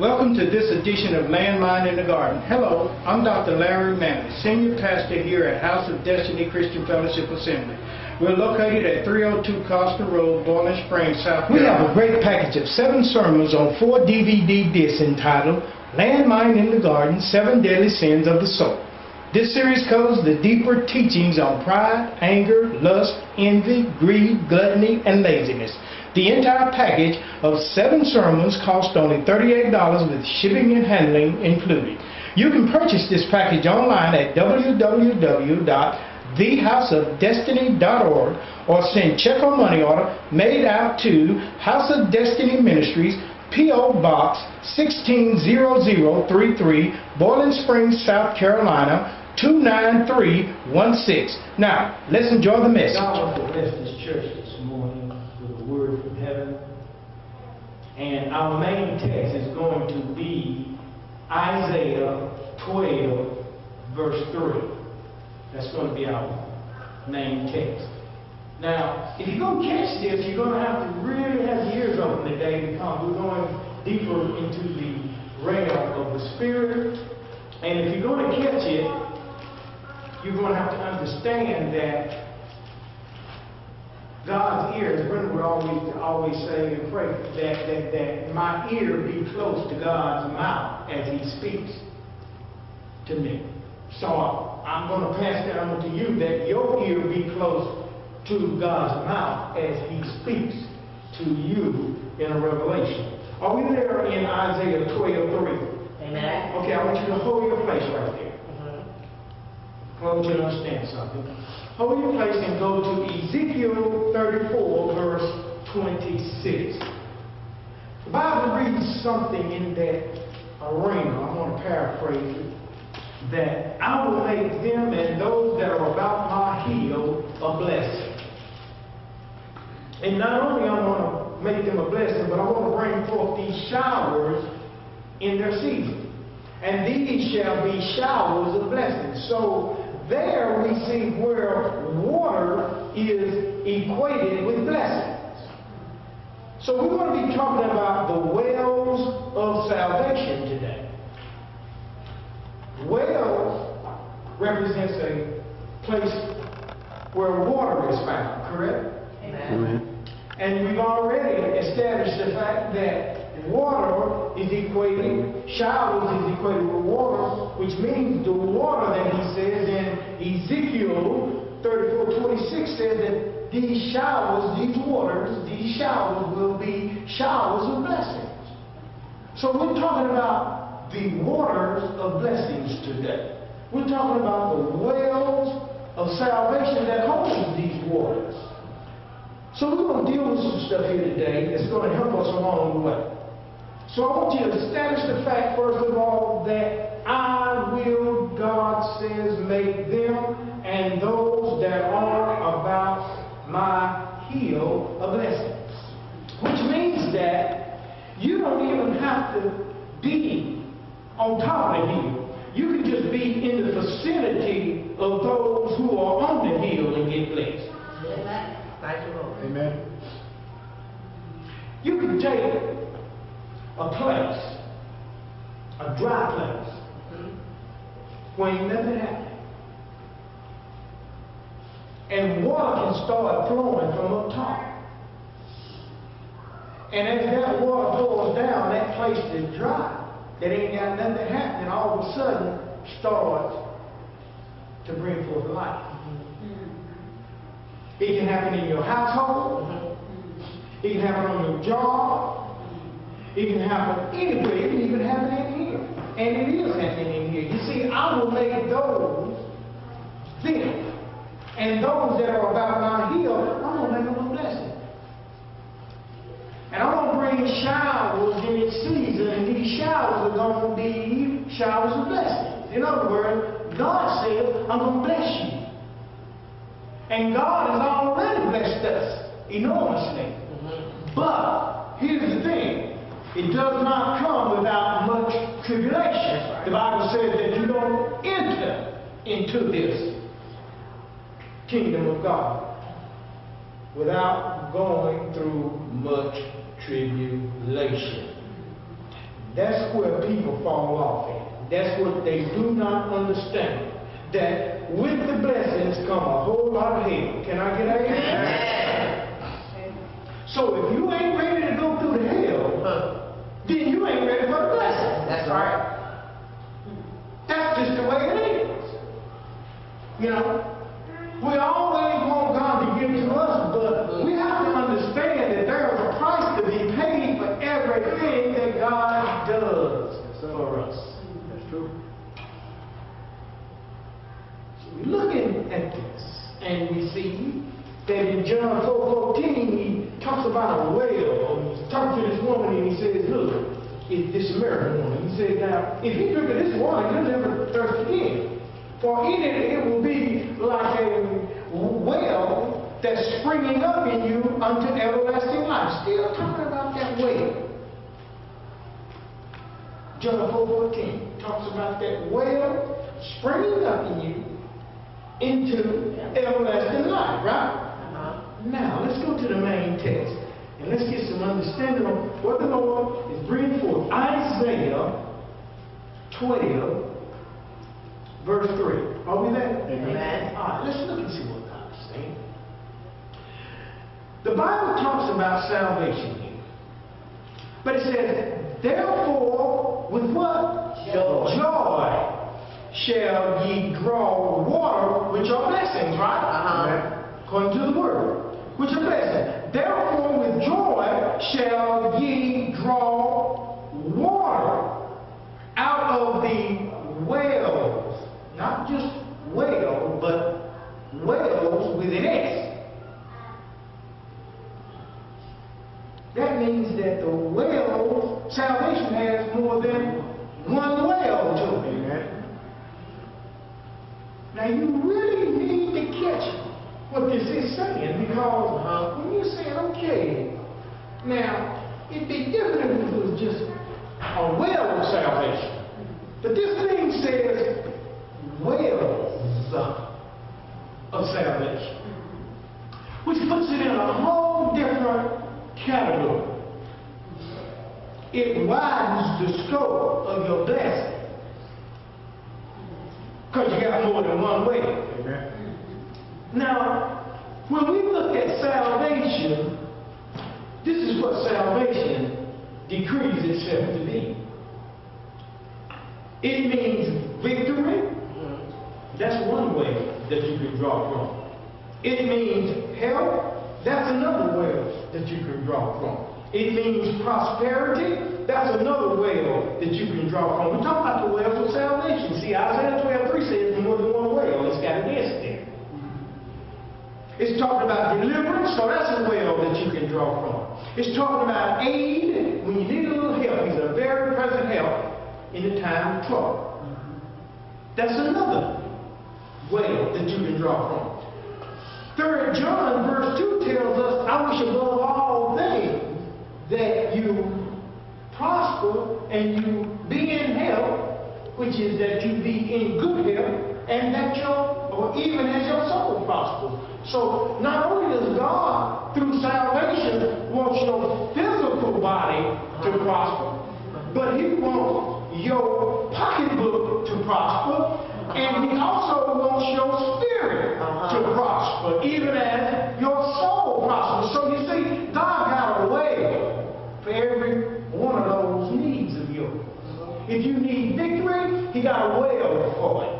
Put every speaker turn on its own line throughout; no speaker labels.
Welcome to this edition of Landmine in the Garden. Hello, I'm Dr. Larry Manley, Senior Pastor here at House of Destiny Christian Fellowship Assembly. We're located at 302 Costa Road, Boiling Springs, South Carolina. We have a great package of seven sermons on four DVD discs entitled Landmine in the Garden, Seven Deadly Sins of the Soul. This series covers the deeper teachings on pride, anger, lust, envy, greed, gluttony, and laziness. The entire package of seven sermons cost only $38 with shipping and handling included. You can purchase this package online at www.thehouseofdestiny.org or send check or money order made out to House of Destiny Ministries, P.O. Box 160033, Boiling Springs, South Carolina 29316. Now, let's enjoy the message.
God bless this church this morning with a. And our main text is going to be Isaiah 12, verse 3. That's going to be our main text. Now, if you're going to catch this, you're going to have to really have ears open today because we're going deeper into the realm of the Spirit. And if you're going to catch it, you're going to have to understand that God's ear, as Brenda would always, always say and pray, that, that, that my ear be close to God's mouth as He speaks to me. So I'm going to pass that on to you, that your ear be close to God's mouth as He speaks to you in a revelation. Are we there in Isaiah 12 3?
Amen.
Okay, I want you to hold your place right there. I want you to understand something. Hold your place and go to Ezekiel 34, verse 26. The Bible reads something in that arena. I'm going to paraphrase it. That I will make them and those that are about my heel a blessing. And not only I want to make them a blessing, but I want to bring forth these showers in their season. And these shall be showers of blessings. So there we see where water is equated with blessings. So we're going to be talking about the wells of salvation today. Wells represents a place where water is found, correct?
Amen.
And we've already established the fact that water is equated, showers is equated with water, which means the water that he says in Ezekiel 34, 26 that these showers, these waters, these showers will be showers of blessings. So we're talking about the waters of blessings today. We're talking about the wells of salvation that hold these waters. So we're going to deal with some stuff here today that's going to help us along the way. So I want you to establish the fact, first of all, that I will, God says, make them and those that are my heel a blessings. Which means that you don't even have to be on top of the hill. You can just be in the vicinity of those who are on the hill and get blessed.
Amen. You, Lord.
Amen.
You can take a place, a dry place, mm-hmm. where ain't nothing happening. And water can start flowing from up top. And as that water pours down, that place is dry. That ain't got nothing happening, all of a sudden starts to bring forth life. It can happen in your household. It can happen on your job. It can happen anywhere. It can even happen in here. And it is happening in here. You see, I will make those them. And those that are about my heel, I'm going to make them a blessing. And I'm going to bring showers in its season, and these showers are going to be showers of blessings. In other words, God said, I'm going to bless you. And God has already blessed us enormously. But here's the thing it does not come without much tribulation. The Bible says that you don't enter into this kingdom of God without going through much tribulation. That's where people fall off at. That's what they do not understand. That with the blessings come a whole lot of hell. Can I get an amen? So if you ain't ready to go through the hell,
Huh.
then you ain't ready for the blessing.
That's right.
That's just the way it is. You know, we always want God to give to us, but we have to understand that there is a price to be paid for everything that God does for us.
That's true.
So we're looking at this, and we see that in John 4 14, he talks about a well. He talks to this woman, and he says, Look, it's this Samaritan woman. He said, Now, if you drink of this water, you'll never thirst again. For in it, it will be like a well that's springing up in you unto everlasting life. Still talking about that well. John 4 14 talks about that well springing up in you into everlasting life, right?
Uh-huh.
Now, let's go to the main text and let's get some understanding of what the Lord is bringing forth. Isaiah 12, verse 3. Are we there?
Amen.
All right, let's look and see what God is saying. The Bible talks about salvation here. But it says, therefore, with what?
Joy.
Joy shall ye draw water, which are blessings, right?
Uh-huh.
According to the word, which are blessings. Therefore, with joy shall ye draw water out of the wells. Not just well, but wells with an S. That means that the well, salvation has more than one well to it.
Amen.
Now you really need to catch what this is saying because
Uh-huh.
when you say, okay, now it'd be different if it was just a well of salvation. But this thing says wells of salvation, which puts it in a whole different category. It widens the scope of your blessing. Because you got more than one way.
Amen.
Now, when we look at salvation, this is what salvation decrees itself to be. It means victory. That's one way that you can draw from. It means help. That's another way that you can draw from. It means prosperity. That's another well that you can draw from. We're talking about the wells of salvation. See, Isaiah 12 3 says more than one well. Oh, it's got an S there. It's talking about deliverance, so that's a well that you can draw from. It's talking about aid when you need a little help. He's a very present help in the time of trouble. That's another well that you can draw from. Third John verse 2 tells us, I wish above all that you prosper and you be in health, which is that you be in good health, and that your, or even as your soul prospers. So not only does God, through salvation, want your physical body to prosper, but He wants your pocketbook to prosper, and He also wants your spirit uh-huh. to prosper, even as your If you need victory, He got a well for it.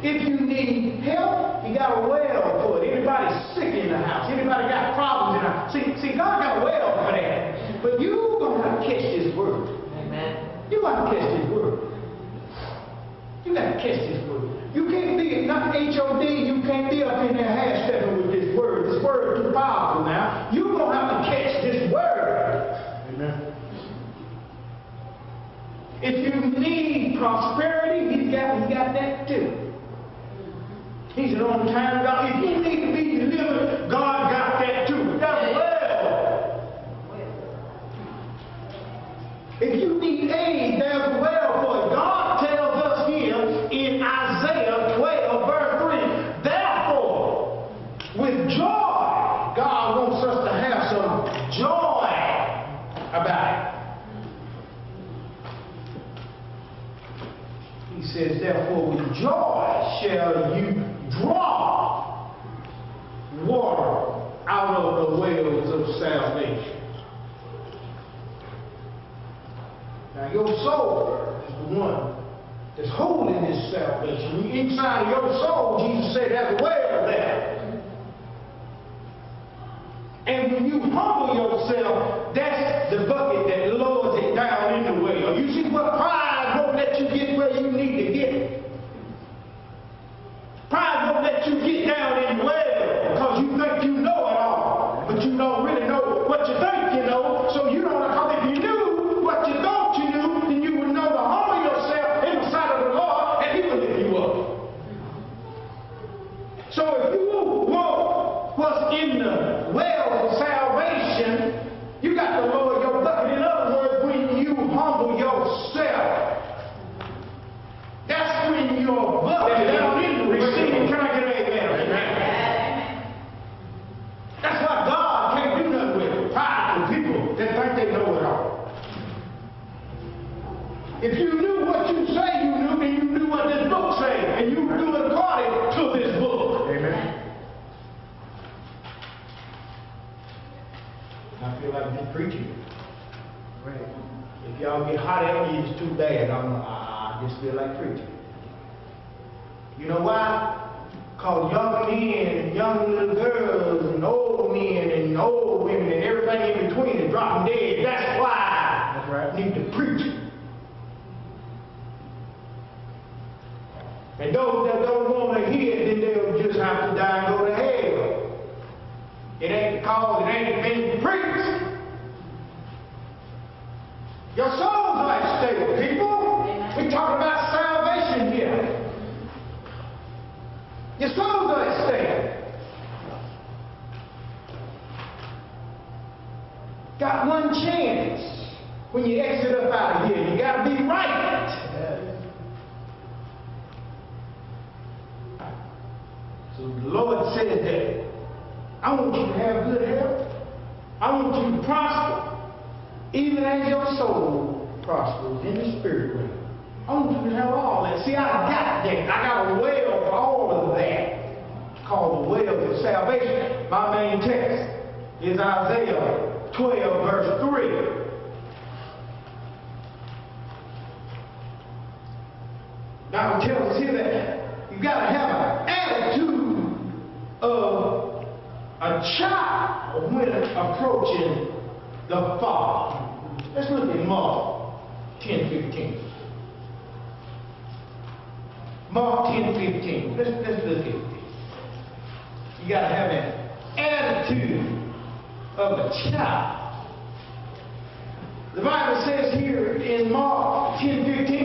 If you need help, He got a well for it. Anybody sick in the house? Anybody got problems in the house? See, see, God got a well for that. But you gonna have to catch this word.
Amen.
You got to catch this word. You got to catch this word. You can't be not H-O-D, you can't be up in there half stepping with this word. This word is too powerful now. You're If you need prosperity, he's got, he got that too. He's an on time God. If you need to be delivered, shall you draw water out of the wells of salvation. Now your soul is the one that's holding this salvation. Inside your soul, Jesus said, that's well there. And when you humble yourself, that's the bucket Your soul's going to stay. Got one chance when you exit up out of here. You got to be right. So the Lord says that I want you to have good health. I want you to prosper, even as your soul prospers in the spirit realm. I want you to have all that. See, I got that. I got a well all of that, called the way of salvation. My main text is Isaiah 12, verse 3. Now I'm us here that you got to have an attitude of a child when approaching the Father. Let's look at Mark 10, 15. Mark 10, 15. Let's, let's look at this. You got to have an attitude of a child. The Bible says here in Mark 10, 15,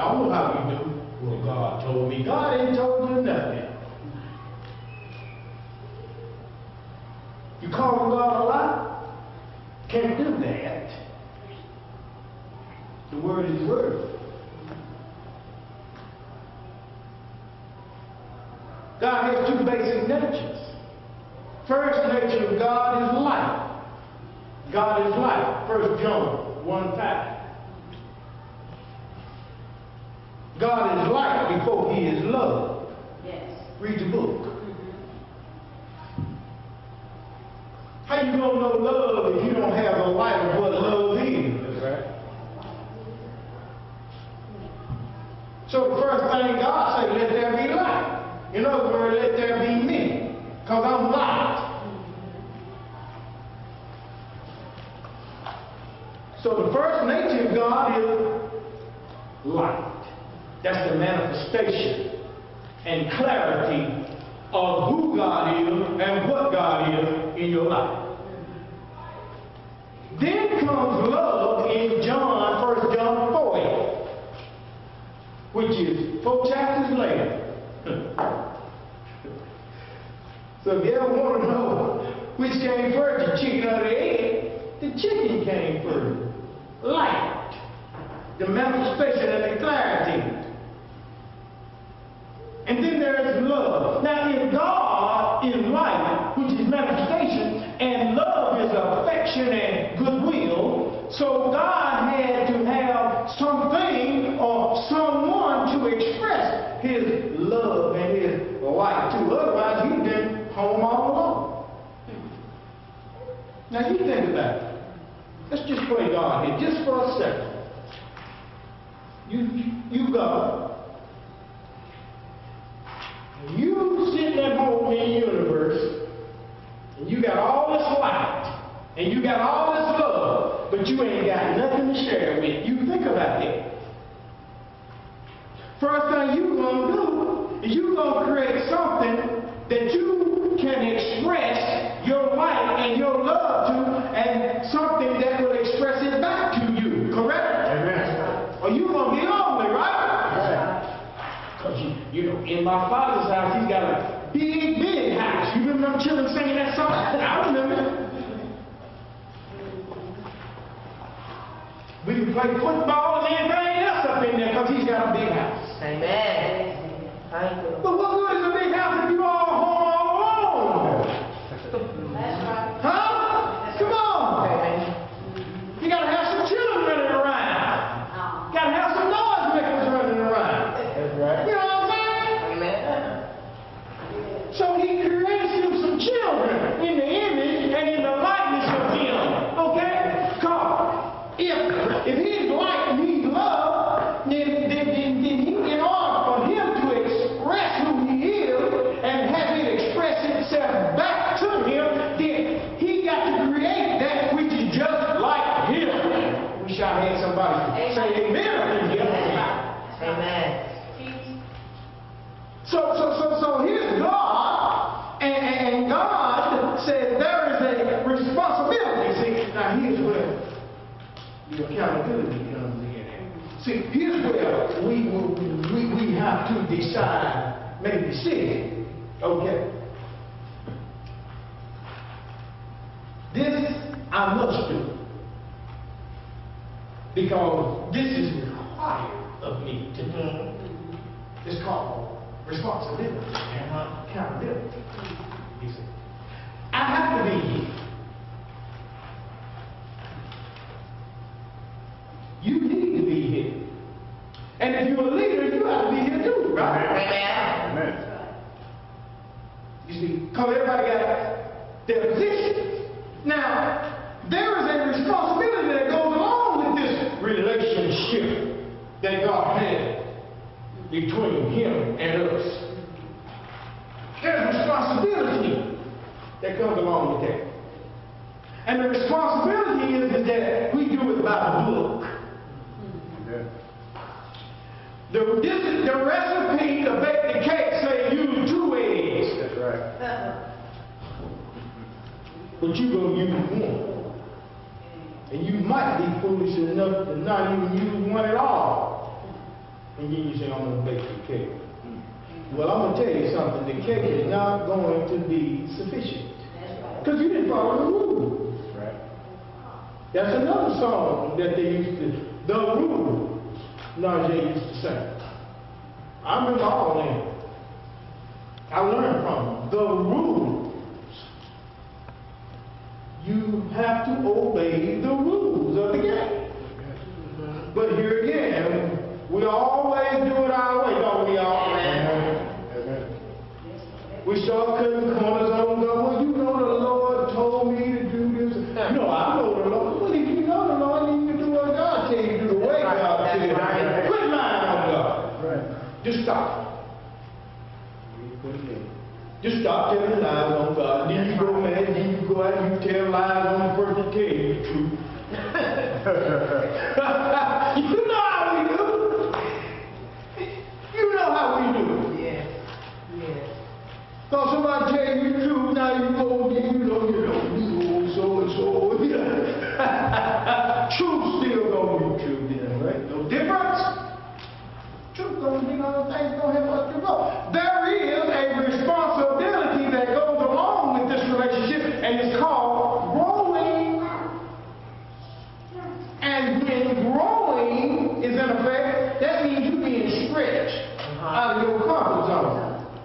Y'all know how we do. Well, God told me. God ain't told you nothing. You call God a lie? Can't do that. The word is word. God has two basic natures. First nature of God is life. God is life. First John 1 5. God is light before he is love.
Yes.
Read the book. How you gonna know love if you don't have a light of what love is? Right. So the first thing God said, let there be light. In other words, let there be me. Because I'm light. So the first nature of God is light. That's the manifestation clarity of who God is and what God is in your life. Then comes love in John, 1 John 4, which is four chapters later. so if you ever want to know which came first, the chicken or the egg, the chicken came first. Light. The manifestation and the clarity. And then there is love. Now, if God is light, which is manifestation, and love is affection and goodwill, so God had to have something or someone to express his love and his light to. Otherwise, he'd been home all alone. Now, you think about it. Let's just play God here just for a second. You, you God. You sitting at home in the universe, and you got all this light, and you got all this love, but you ain't got nothing to share with. You think about it. First thing you gonna do is you gonna create something that you can express your light and your love to, and something that will express it back to you. Correct?
Amen.
Or you gonna be lonely, right? Because you, you know, in my father's house, he's got a big, big house. You remember them children singing that song? I remember. We can play football and anything else up in there because he's got a big house.
Amen. Thank you.
But what Said there is a responsibility. See, now here's where the accountability comes in. See, here's where we we, we have to decide, a decision. Okay. This I must do because this is required of me to do. It's called responsibility and accountability. You have to be here. You need to be here. And if you're a leader, you have to be here too, right?
Amen.
Amen.
You see, because everybody got their position. Now, there is a responsibility that goes along with this relationship that God had between Him and us. There's responsibility that comes along with that. And the responsibility is, is that we do it by the book. The, this is the recipe to bake the cake say use two eggs.
That's right.
But you gonna use one. And you might be foolish enough to not even use one at all. And then you say, I'm gonna bake the cake. Mm. Well, I'm gonna tell you something, the cake is not going to be sufficient. Because you didn't follow the rules.
Right.
That's another song that they used to, the rules, Najee used to sing. I remember all of them. I learned from them. The rules. You have to obey the rules of the game. But here again, we always do it our way, don't we all? We start cutting corners on God. Well, you know the Lord told me to do this. No, I know the Lord. Well, if you know the Lord, then you can do what God tells you to do, the way
That's right,
God
that's
tells you. to do.
right.
Quit lying on God.
Right.
Just stop.
We put it in.
Just stop telling lies on God. Then you go mad, then you go out and you tell lies on the person that tell you the truth. you know how we do. You know how we do.
Yes. Yes.
So somebody tell you the truth, now you go and you know, you know, you know, so and so. Truth still gonna be true then, right? No difference. Truth gonna be no things gonna help us to grow. There is a responsibility that goes along with this relationship, and it's called growing. And when growing is in effect, that means you being stretched out of your comfort zone.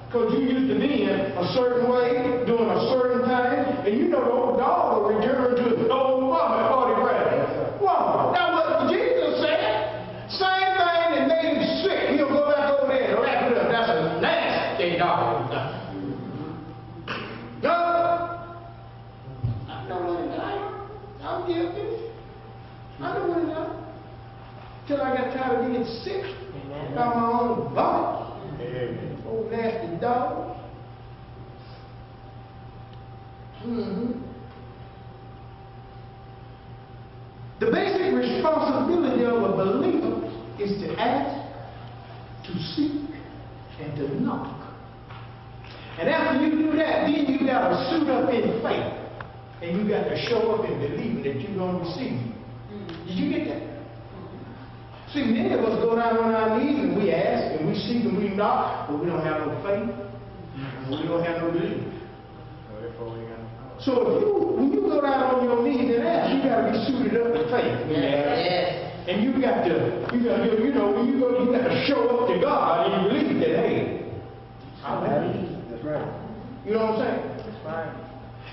Because you used to be in a certain way, doing a certain thing, and you know the old dog will return to the old woman or the grave. Woman. Now what Jesus said, same thing that made him sick, he'll go back over there and wrap it up. That's a nasty dog. No. I know what it is. I'm guilty. I know what it is. Till I got tired of being sick
Amen.
by my own body.
Amen.
Old nasty dog. hmm The basic responsibility of a believer is to ask, to seek, and to knock. And after you do that, then you got to suit up in faith. And you got to show up and believe that you're going to receive. Did you get that? See, many of us go down on our knees and we ask and we seek and we knock, but we don't have no faith. and We don't have no belief.
So therefore we got no power.
So if you, when you go down on your knees and ask, you got to be suited up in faith. when you ask.
Yes.
And you got to, you got to, you know, when you go, you got to show up to God and you believe that, hey, I believe.
Right.
You know what I'm saying?
That's right.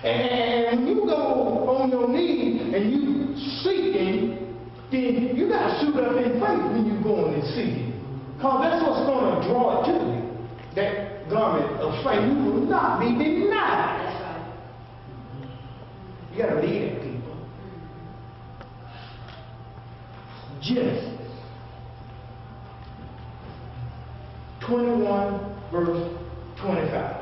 And when you go on your knees and you seeking, then you got to shoot up in faith when you go going and seeking. Because that's what's going to draw it to you. That garment of faith. You will not be denied.
That's right.
You got to believe it, people. Genesis 21, verse 25.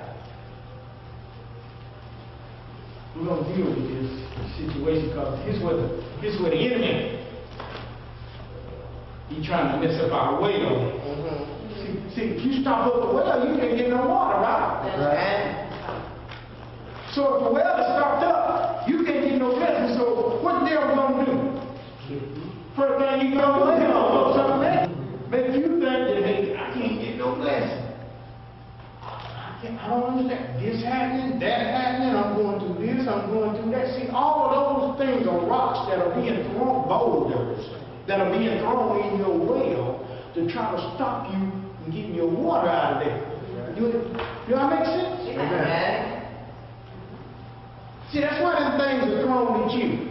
We're going to deal with this situation because here's where the, here's where the enemy, he trying to mess up our well. Mm-hmm. See, see, if you stop up the well, you can't get no water, right?
That's
Right.
So if the well is stopped up, you can't get no blessing. So what the devil gonna do? First thing you gonna do, he gonna throw something at you. Make you think that, hey, I can't get no blessing. I, can't, I don't understand. This happening, that happening, I'm going through this, I'm going through that. See, all of those things are rocks that are being thrown, boulders, that are being thrown in your well to try to stop you from getting your water out of there. Do, do that make sense?
Amen.
See, that's why them things are thrown at you.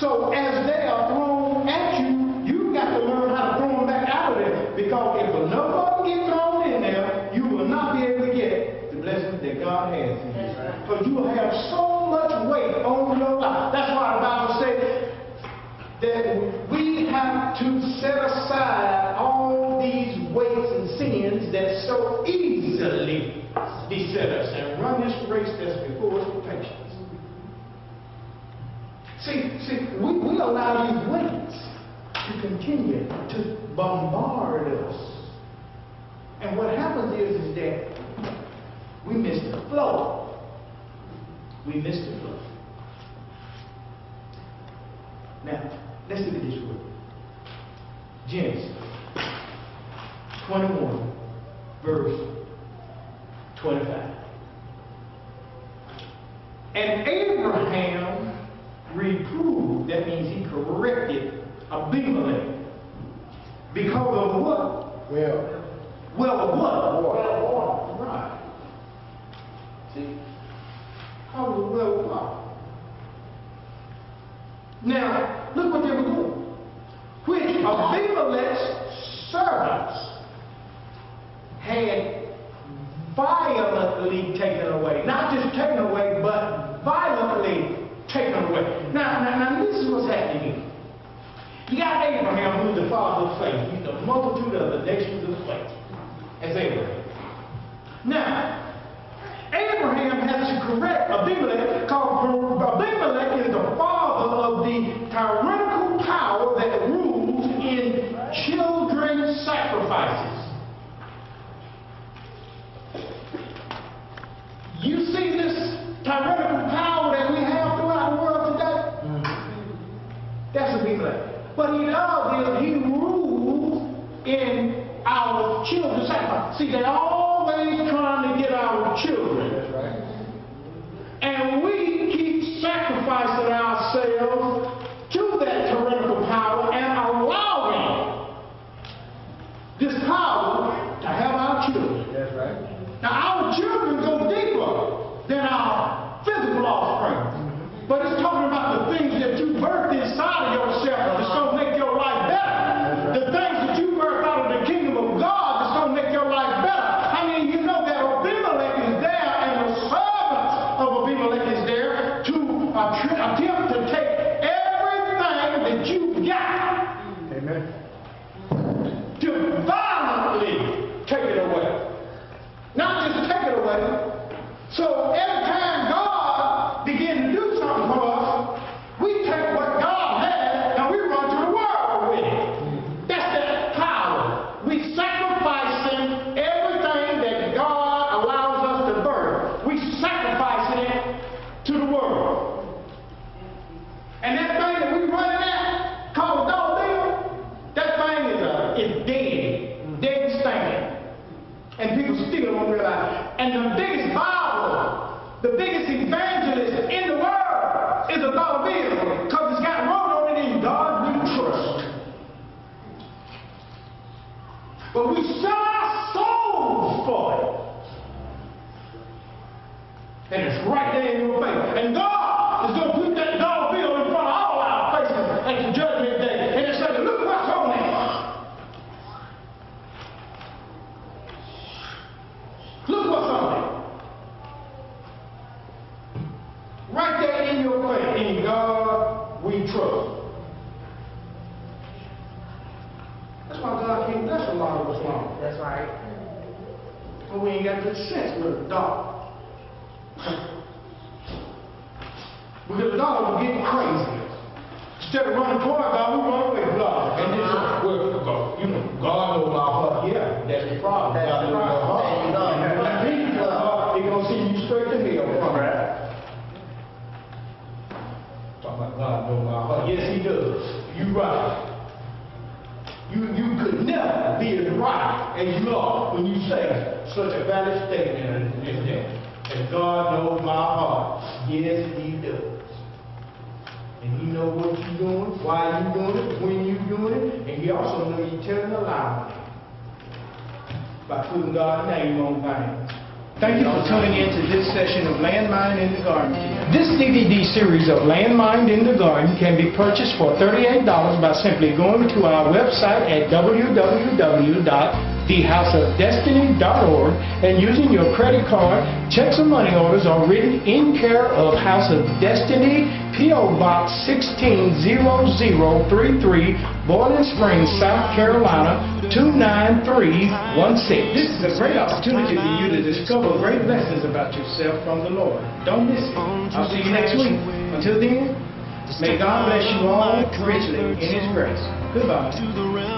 So as they are thrown at you, you've got to learn how to throw them back out of there. Because if enough of them get thrown in there, you will not be able to get the that God has for you. Because you have so much weight on your life. That's why the Bible says that we have to set aside all these weights and sins that so easily beset us and run this race that's before us with patience. See, see, we, we allow these weights to continue to bombard us. And what happens is, is that we missed the flow. We missed the flow. Now, let's look at this word. James 21, verse 25. And Abraham reproved, that means he corrected Abimelech because of what?
Well.
Well, of what?
Well,
right. See? I was well. Now, look what they were doing. Which Abimelech's servants had violently taken away. Not just taken away, but violently taken away. Now, now, now this is what's happening here. You got Abraham, who's the father of faith. He's the multitude of the nations of faith. as Abraham. สิ่งใดแล้ว
Amen.
Yes, he does. And he know what you're doing, why you're doing it, when you're doing it, and he also know you're telling a lie by putting God's name on things. Thank you for tuning in to this session of Landmine in the Garden. This DVD series of Landmine in the Garden can be purchased for $38 by simply going to our website at www thehouseofdestiny.org, and using your credit card, checks and money orders are written in care of House of Destiny, P.O. Box 160033, Boiling Springs, South Carolina 29316. This is a great opportunity for you to discover great lessons about yourself from the Lord. Don't miss it. I'll see you next week. Until then, may God bless you all richly in His grace. Goodbye.